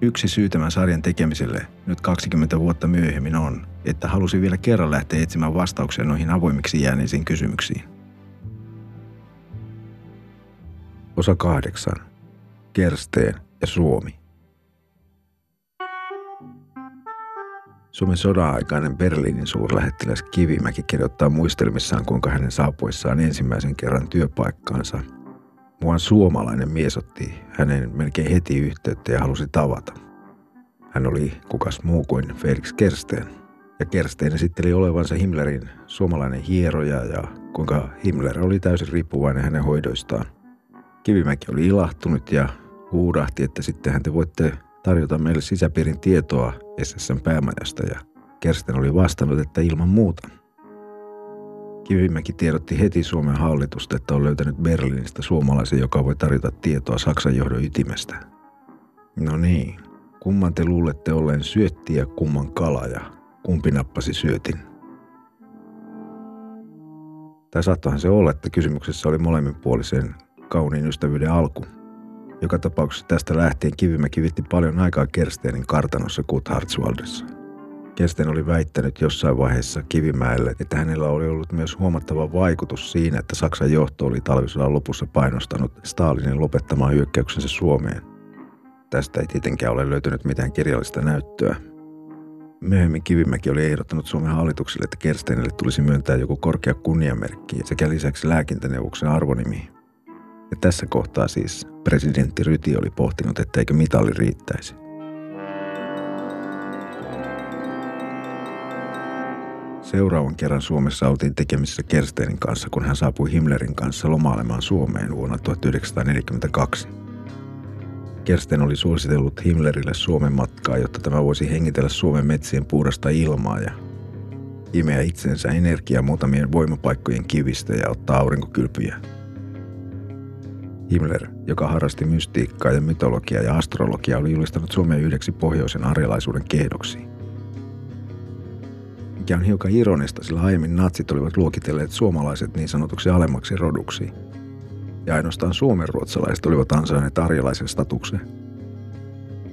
Yksi syy tämän sarjan tekemiselle nyt 20 vuotta myöhemmin on, että halusin vielä kerran lähteä etsimään vastauksia noihin avoimiksi jääneisiin kysymyksiin. Osa kahdeksan. Kersteen ja Suomi. Suomen sodan-aikainen Berliinin suurlähettiläs Kivimäki kirjoittaa muistelmissaan, kuinka hänen saapuessaan ensimmäisen kerran työpaikkaansa muuan suomalainen mies otti hänen melkein heti yhteyttä ja halusi tavata. Hän oli kukas muu kuin Felix Kersteen. Ja Kersteen esitteli olevansa Himmlerin suomalainen hieroja ja kuinka Himmler oli täysin riippuvainen hänen hoidoistaan. Kivimäki oli ilahtunut ja huudahti, että sittenhän te voitte tarjota meille sisäpiirin tietoa SSN päämajasta ja Kersten oli vastannut, että ilman muuta. Kivimäki tiedotti heti Suomen hallitusta, että on löytänyt Berliinistä suomalaisen, joka voi tarjota tietoa Saksan johdon ytimestä. No niin, kumman te luulette olleen syötti ja kumman kala ja kumpi nappasi syötin? Tai saattohan se olla, että kysymyksessä oli molemminpuolisen kauniin ystävyyden alku – joka tapauksessa tästä lähtien Kivimäki vitti paljon aikaa Kerstenin kartanossa Kuthartswaldessa. Kersten oli väittänyt jossain vaiheessa Kivimäelle, että hänellä oli ollut myös huomattava vaikutus siinä, että Saksan johto oli talvisodan lopussa painostanut Stalinin lopettamaan hyökkäyksensä Suomeen. Tästä ei tietenkään ole löytynyt mitään kirjallista näyttöä. Myöhemmin Kivimäki oli ehdottanut Suomen hallitukselle, että Kerstenille tulisi myöntää joku korkea kunniamerkki sekä lisäksi lääkintäneuvoksen arvonimi. Ja tässä kohtaa siis presidentti Ryti oli pohtinut, että eikö mitali riittäisi. Seuraavan kerran Suomessa oltiin tekemisissä Kersteinin kanssa, kun hän saapui Himmlerin kanssa lomailemaan Suomeen vuonna 1942. Kersten oli suositellut Himmlerille Suomen matkaa, jotta tämä voisi hengitellä Suomen metsien puhdasta ilmaa ja imeä itsensä energiaa muutamien voimapaikkojen kivistä ja ottaa aurinkokylpyjä – Himmler, joka harrasti mystiikkaa ja mytologiaa ja astrologiaa, oli julistanut Suomen yhdeksi pohjoisen arjalaisuuden kehdoksi. Mikä on hiukan ironista, sillä aiemmin natsit olivat luokitelleet suomalaiset niin sanotuksi alemmaksi roduksi. Ja ainoastaan suomenruotsalaiset olivat ansainneet arjalaisen statuksen.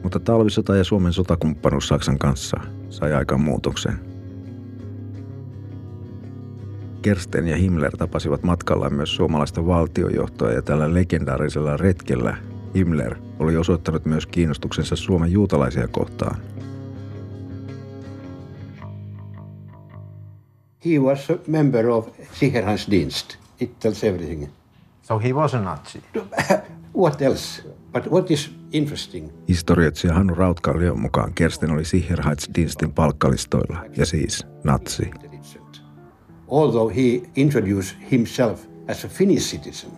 Mutta talvisota ja Suomen sotakumppanuus Saksan kanssa sai aikaan muutoksen – Kersten ja Himmler tapasivat matkallaan myös suomalaista valtiojohtoa ja tällä legendaarisella retkellä Himmler oli osoittanut myös kiinnostuksensa Suomen juutalaisia kohtaan. He was a member of Sicherheitsdienst. It tells everything. So he was a Nazi? what else? But what is interesting? Historioitsija Hannu Rautkallion mukaan Kersten oli Sicherheitsdienstin palkkalistoilla ja siis natsi although he introduced himself as a Finnish citizen,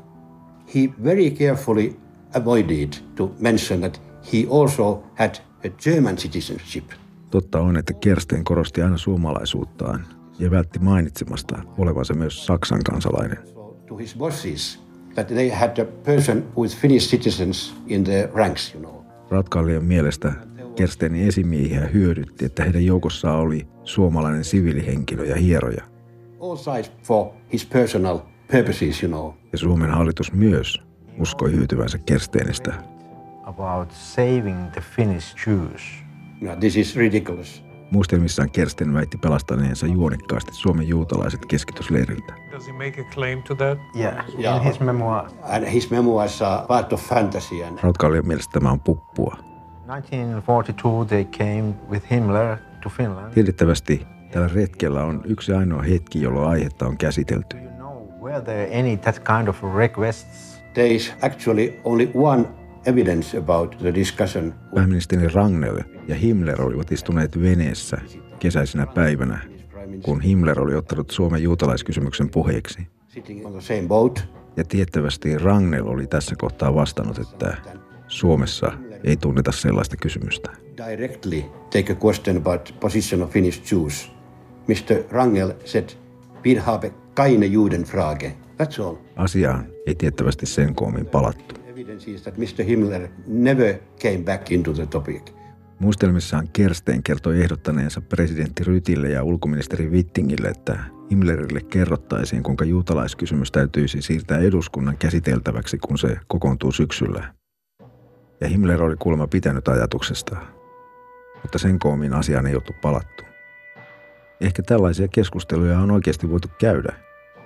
he very carefully avoided to mention that he also had a German citizenship. Totta on, että Kersten korosti aina suomalaisuuttaan ja vältti mainitsemasta olevansa myös Saksan kansalainen. To his bosses that they had a person with Finnish citizens in the ranks, you know. Ratkallion mielestä Kerstenin esimiehiä hyödytti, että heidän joukossaan oli suomalainen siviilihenkilö ja hieroja all sides for his personal purposes, you know. Ja Suomen hallitus myös uskoi hyötyvänsä Kersteenistä. About saving the Finnish Jews. No, this is ridiculous. Muistelmissaan Kersten väitti pelastaneensa juonikkaasti Suomen juutalaiset keskitysleiriltä. Does he make a claim to that? Yeah, yeah. in his memoir. And his memoirs are part of fantasy. And... Rautkallion mielestä tämä on puppua. 1942 they came with Himmler to Finland. Tiedettävästi Tällä retkellä on yksi ainoa hetki, jolloin aihetta on käsitelty. There is actually only one evidence about the discussion. Pääministeri Rangel ja Himmler olivat istuneet veneessä kesäisenä päivänä, kun Himmler oli ottanut Suomen juutalaiskysymyksen puheeksi. Ja tiettävästi Rangel oli tässä kohtaa vastannut, että Suomessa ei tunneta sellaista kysymystä. Directly take a question about position of Finnish Jews. Mr. Rangel said, wir haben keine Judenfrage. That's all. Asiaan ei tiettävästi sen koomin palattu. Muistelmissaan Kerstein kertoi ehdottaneensa presidentti Rytille ja ulkoministeri Wittingille, että Himmlerille kerrottaisiin, kuinka juutalaiskysymys täytyisi siirtää eduskunnan käsiteltäväksi, kun se kokoontuu syksyllä. Ja Himmler oli kuulemma pitänyt ajatuksesta, mutta sen koomin asiaan ei oltu palattu. Ehkä tällaisia keskusteluja on oikeasti voitu käydä,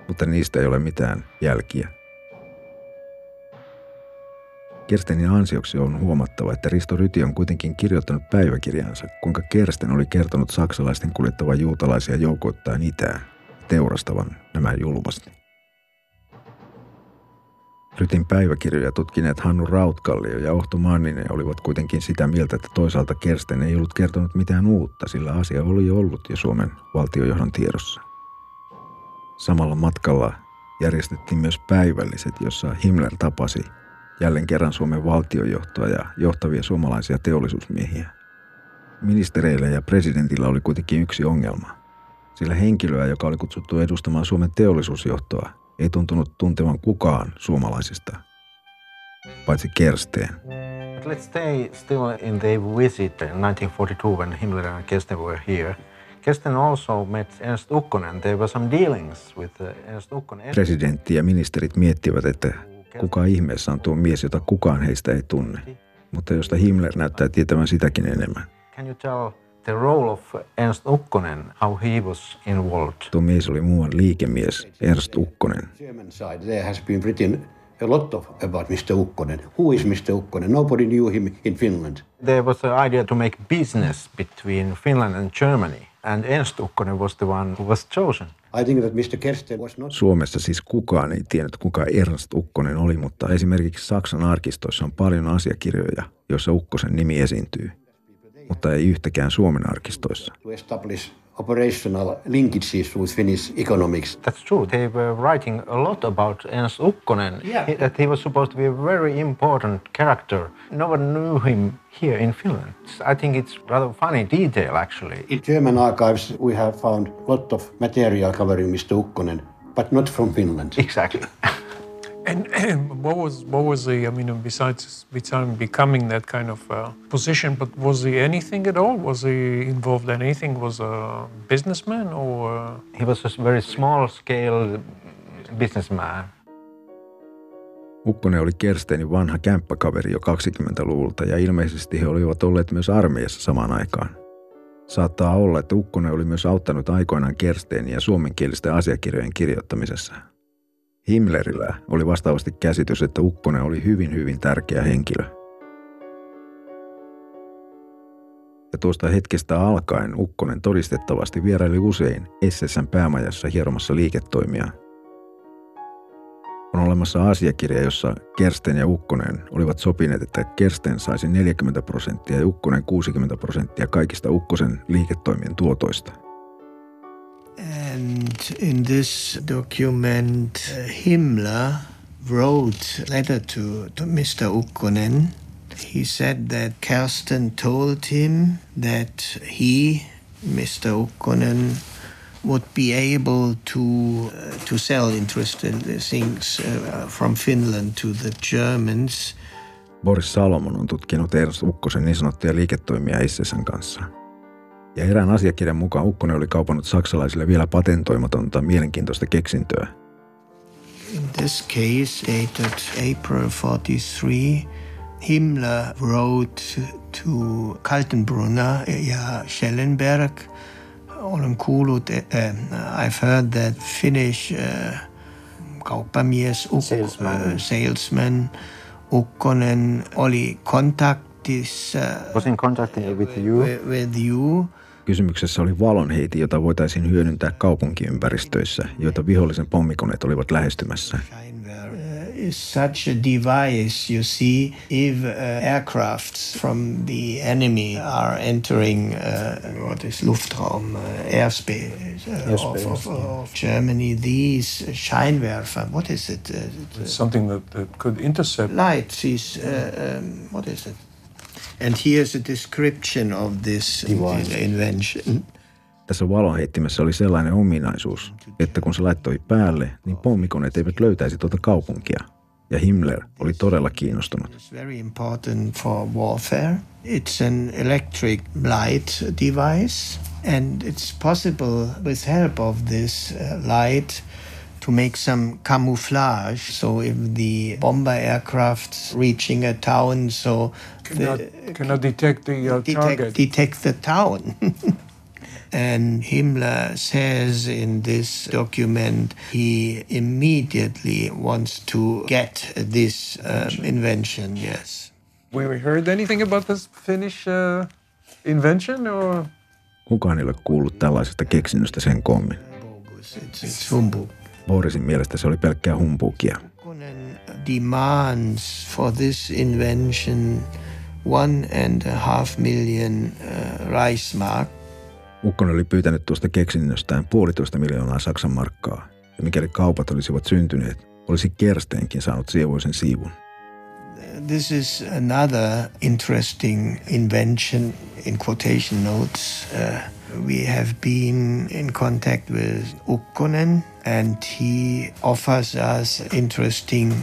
mutta niistä ei ole mitään jälkiä. Kerstenin ansioksi on huomattava, että Risto Ryti on kuitenkin kirjoittanut päiväkirjansa, kuinka Kersten oli kertonut saksalaisten kuljettavan juutalaisia joukoittain itään, teurastavan nämä julmasti. Rytin päiväkirjoja tutkineet Hannu Rautkallio ja Ohto Manninen olivat kuitenkin sitä mieltä, että toisaalta Kersten ei ollut kertonut mitään uutta, sillä asia oli ollut jo Suomen valtiojohdon tiedossa. Samalla matkalla järjestettiin myös päivälliset, jossa Himmler tapasi jälleen kerran Suomen valtiojohtoa ja johtavia suomalaisia teollisuusmiehiä. Ministereillä ja presidentillä oli kuitenkin yksi ongelma. Sillä henkilöä, joka oli kutsuttu edustamaan Suomen teollisuusjohtoa, ei tuntunut tuntevan kukaan suomalaisista, paitsi Kersteen. But let's stay still in the visit in 1942 when Himmler and Kersten were here. Kersten also met Ernst Ukkonen. There were some dealings with uh, Ernst Ukkonen. Presidentti ja ministerit miettivät, että kuka ihmeessä on tuo mies, jota kukaan heistä ei tunne, mutta josta Himmler näyttää tietävän sitäkin enemmän. Can you tell the role of Ernst Ukkonen, how he was involved? Tuo mies oli muuan liikemies Ernst Ukkonen. German side, there has been written a lot of about Mr. Ukkonen. Who is Mr. Ukkonen? Nobody knew him in Finland. There was an idea to make business between Finland and Germany, and Ernst Ukkonen was the one who was chosen. Suomessa siis kukaan ei tiennyt, kuka Ernst Ukkonen oli, mutta esimerkiksi Saksan arkistoissa on paljon asiakirjoja, joissa Ukkosen nimi esiintyy, mutta ei yhtäkään Suomen arkistoissa. To establish operational linkages with Finnish economics. That's true. They were writing a lot about Ernst Ukkonen, Yeah. he- that he was supposed to be a very important character. No one knew him here in Finland. I think it's rather funny detail, actually. In German archives, we have found a lot of material covering Mr. Ukkonen, but not from Finland. Exactly. And, what was what was the? I mean, besides besides becoming that kind of uh, position, but was he anything at all? Was he involved in anything? Was a businessman or? Uh, he was a very small-scale businessman. Ukkonen oli Kerstenin vanha kämppäkaveri jo 20-luvulta ja ilmeisesti he olivat olleet myös armeijassa samaan aikaan. Saattaa olla, että Ukkonen oli myös auttanut aikoinaan Kersteniä suomenkielisten asiakirjojen kirjoittamisessa. Himmlerillä oli vastaavasti käsitys, että Ukkonen oli hyvin hyvin tärkeä henkilö. Ja tuosta hetkestä alkaen Ukkonen todistettavasti vieraili usein SSN päämajassa hieromassa liiketoimia on olemassa asiakirja, jossa Kersten ja Ukkonen olivat sopineet, että Kersten saisi 40 prosenttia ja Ukkonen 60 prosenttia kaikista Ukkosen liiketoimien tuotoista. And in this document, uh, Himmler wrote a letter to, to Mr. Ukkonen. He said that Kersten told him that he, Mr. Ukkonen, would be able to uh, to sell interesting things uh, from Finland to the Germans. Boris Salomon on tutkinut Ernst Ukkosen niin sanottuja liiketoimia Issesen kanssa. Ja erään asiakirjan mukaan Ukkonen oli kaupannut saksalaisille vielä patentoimatonta mielenkiintoista keksintöä. In this case, dated April 43, Himmler wrote to Kaltenbrunner ja Schellenberg. Olen kuullut, eh, I've heard that Finnish uh, kauppamies, Uk- Salesman. eh, salesman Ukkonen oli kontaktissa Was in contact with you. with, with you. Kysymyksessä oli valonheiti, jota voitaisiin hyödyntää kaupunkiympäristöissä, joita vihollisen pommikoneet olivat lähestymässä. Uh, is such a device, you see, if uh, aircrafts from the enemy are entering uh, what is Luftraum, uh, airspace, uh, of, of, of Germany, these Scheinwerfer, what is it? Uh, it, uh, something that, that could intercept. light, uh, um, what is it? And here's a description of this invention. Tässä valonheittimessä oli sellainen ominaisuus, että kun se laittoi päälle, niin pommikoneet eivät löytäisi tuota kaupunkia. Ja Himmler oli todella kiinnostunut. It's very important for warfare. It's an electric light device and it's possible with help of this uh, light to make some camouflage. So if the bomber aircraft reaching a town, so Cannot, cannot detect the uh, detect, target. detect the town. and Himmler says in this document he immediately wants to get this um, invention. Yes. Have we heard anything about this Finnish uh, invention or? Kukaan ei ole kuullut tällaisesta keksinnöstä sen kommin. It's, it's humbug. Borisin mielestä se oli pelkkää humpuukia. Demands for this invention one and a half million uh, Reichsmark. Ukkonen oli pyytänyt tuosta keksinnöstään puolitoista miljoonaa Saksan markkaa, ja mikäli kaupat olisivat syntyneet, olisi Kersteenkin saanut sievoisen siivun. This is another interesting invention in quotation notes. Uh, we have been in contact with Ukkonen and he offers us interesting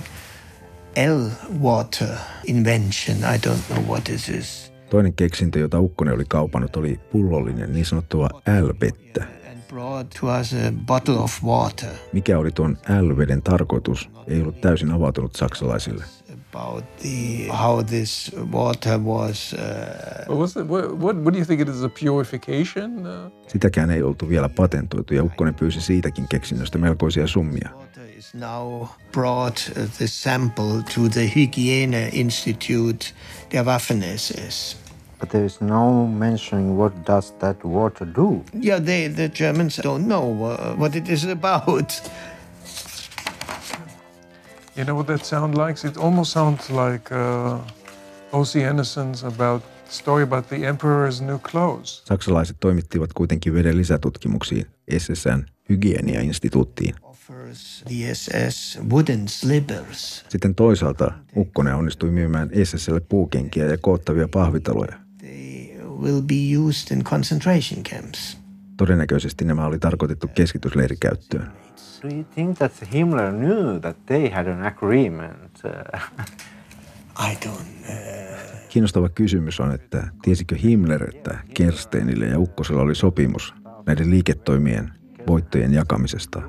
L-water invention. I don't know what this is. Toinen keksintö, jota Ukkonen oli kaupannut, oli pullollinen niin sanottua L-vettä. Mikä oli tuon L-veden tarkoitus, ei ollut täysin avautunut saksalaisille. About the how this water was uh, What, was it, what, what, what do you think it is? A purification? Uh, Sitäkään ei oltu vielä patentoitu ja Ukkonen pyysi siitäkin keksinnöstä melkoisia summia. water is now brought uh, the sample to the Hygiene Institute der Waffen-SS. But there is no mentioning what does that water do. Yeah, they, the Germans don't know uh, what it is about. You know what that sound like? It almost sounds like uh, O.C. Anderson's about story about the emperor's new clothes. Saksalaiset toimittivat kuitenkin veden lisätutkimuksiin SSN hygienia-instituuttiin. Offers the SS wooden slippers. Sitten toisaalta Ukkonen onnistui myymään SSlle puukenkiä ja koottavia pahvitaloja. They will be used in concentration camps. Todennäköisesti nämä oli tarkoitettu keskitysleirikäyttöön. Do you think that Himmler knew that they had an agreement? I don't. Uh, Kiinnostava kysymys on, että tiesikö Himmler, että Kersteinille ja Ukkosella oli sopimus näiden liiketoimien voittojen jakamisesta.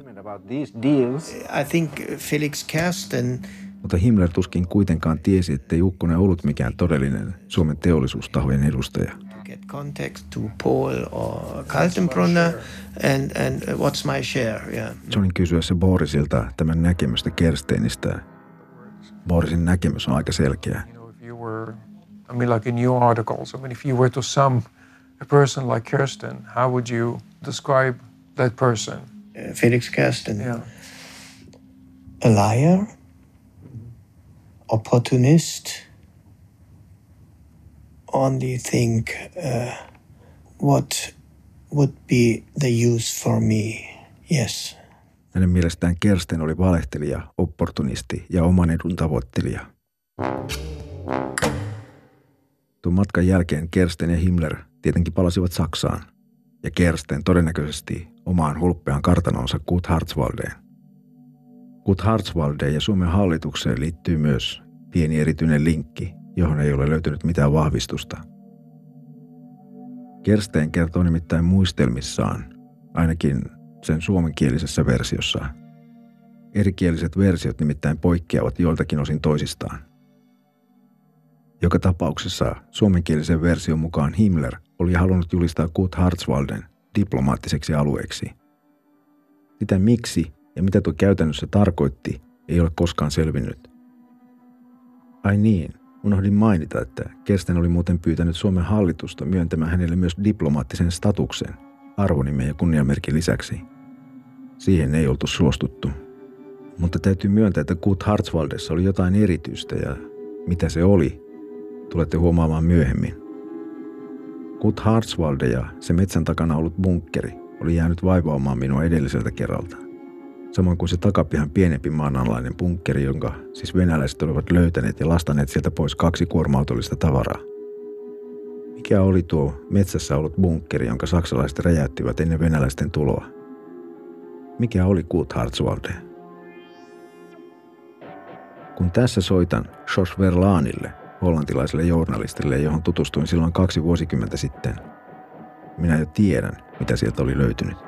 I think Felix Kersten Mutta Himmler tuskin kuitenkaan tiesi, ettei Ukkonen ollut mikään todellinen Suomen teollisuustahojen edustaja. To get contact to Paul or Kaltenbrunner and, and uh, what's my share? Yeah. Johnin kysyessä Borisilta tämän näkemystä Kersteinistä. Borisin näkemys on aika selkeä. You know, if you were, I mean, like in your articles, I mean, if you were to sum a person like Kirsten, how would you describe that person? Uh, Felix Kersten. Yeah. A liar, opportunist, only think uh, what would be the use for me. Yes. Hänen mielestään Kersten oli valehtelija, opportunisti ja oman edun tavoittelija. Tuon matkan jälkeen Kersten ja Himmler tietenkin palasivat Saksaan, ja Kersten todennäköisesti omaan hulppeaan kartanonsa Kut Hartzwaldeen. Kut Hartzwaldeen ja Suomen hallitukseen liittyy myös pieni erityinen linkki, johon ei ole löytynyt mitään vahvistusta. Kersten kertoo nimittäin muistelmissaan, ainakin sen suomenkielisessä versiossa. Erikieliset versiot nimittäin poikkeavat joiltakin osin toisistaan. Joka tapauksessa suomenkielisen version mukaan Himmler oli halunnut julistaa Kurt Hartzwalden diplomaattiseksi alueeksi. Sitä miksi ja mitä tuo käytännössä tarkoitti, ei ole koskaan selvinnyt. Ai niin, unohdin mainita, että Kersten oli muuten pyytänyt Suomen hallitusta myöntämään hänelle myös diplomaattisen statuksen, arvonimen ja kunniamerkin lisäksi. Siihen ei oltu suostuttu. Mutta täytyy myöntää, että Kurt Hartzwaldessa oli jotain erityistä ja mitä se oli, tulette huomaamaan myöhemmin. Kurt Hartzwalde ja se metsän takana ollut bunkkeri oli jäänyt vaivaamaan minua edelliseltä kerralta. Samoin kuin se takapihan pienempi maanalainen bunkkeri, jonka siis venäläiset olivat löytäneet ja lastaneet sieltä pois kaksi kuorma-autollista tavaraa. Mikä oli tuo metsässä ollut bunkkeri, jonka saksalaiset räjäyttivät ennen venäläisten tuloa? Mikä oli Kurt Hartswalde? Kun tässä soitan Jos Verlaanille, hollantilaiselle journalistille, johon tutustuin silloin kaksi vuosikymmentä sitten, minä jo tiedän, mitä sieltä oli löytynyt.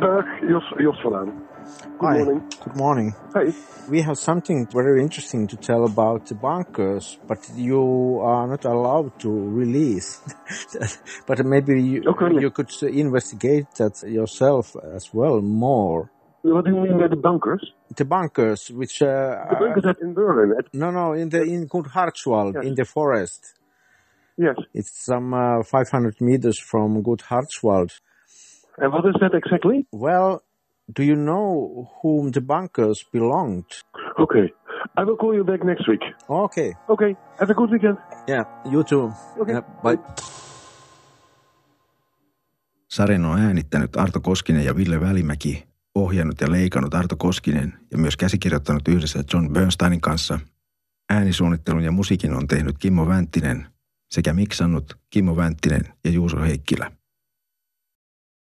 Dag, Jos, Jos Good Hi. morning. Good morning. Hey. We have something very interesting to tell about the bunkers, but you are not allowed to release. but maybe you, Okay. you could investigate that yourself as well more. What do you mean by the bunkers? The bunkers, which uh, The bunkers are, at in Berlin. At, no, no, in the in Good Yes. in the forest. yes. It's some uh, 500 meters from Good Hartschwald. And what is that exactly? Well, do you know whom the bunkers belonged? Okay. I will call you back next week. Okay. Okay. Have a good weekend. Yeah, you too. Okay. Yeah, bye. Sarjan on äänittänyt Arto Koskinen ja Ville Välimäki, ohjannut ja leikannut Arto Koskinen ja myös käsikirjoittanut yhdessä John Bernsteinin kanssa. Äänisuunnittelun ja musiikin on tehnyt Kimmo Vänttinen sekä miksannut Kimmo Vänttinen ja Juuso Heikkilä.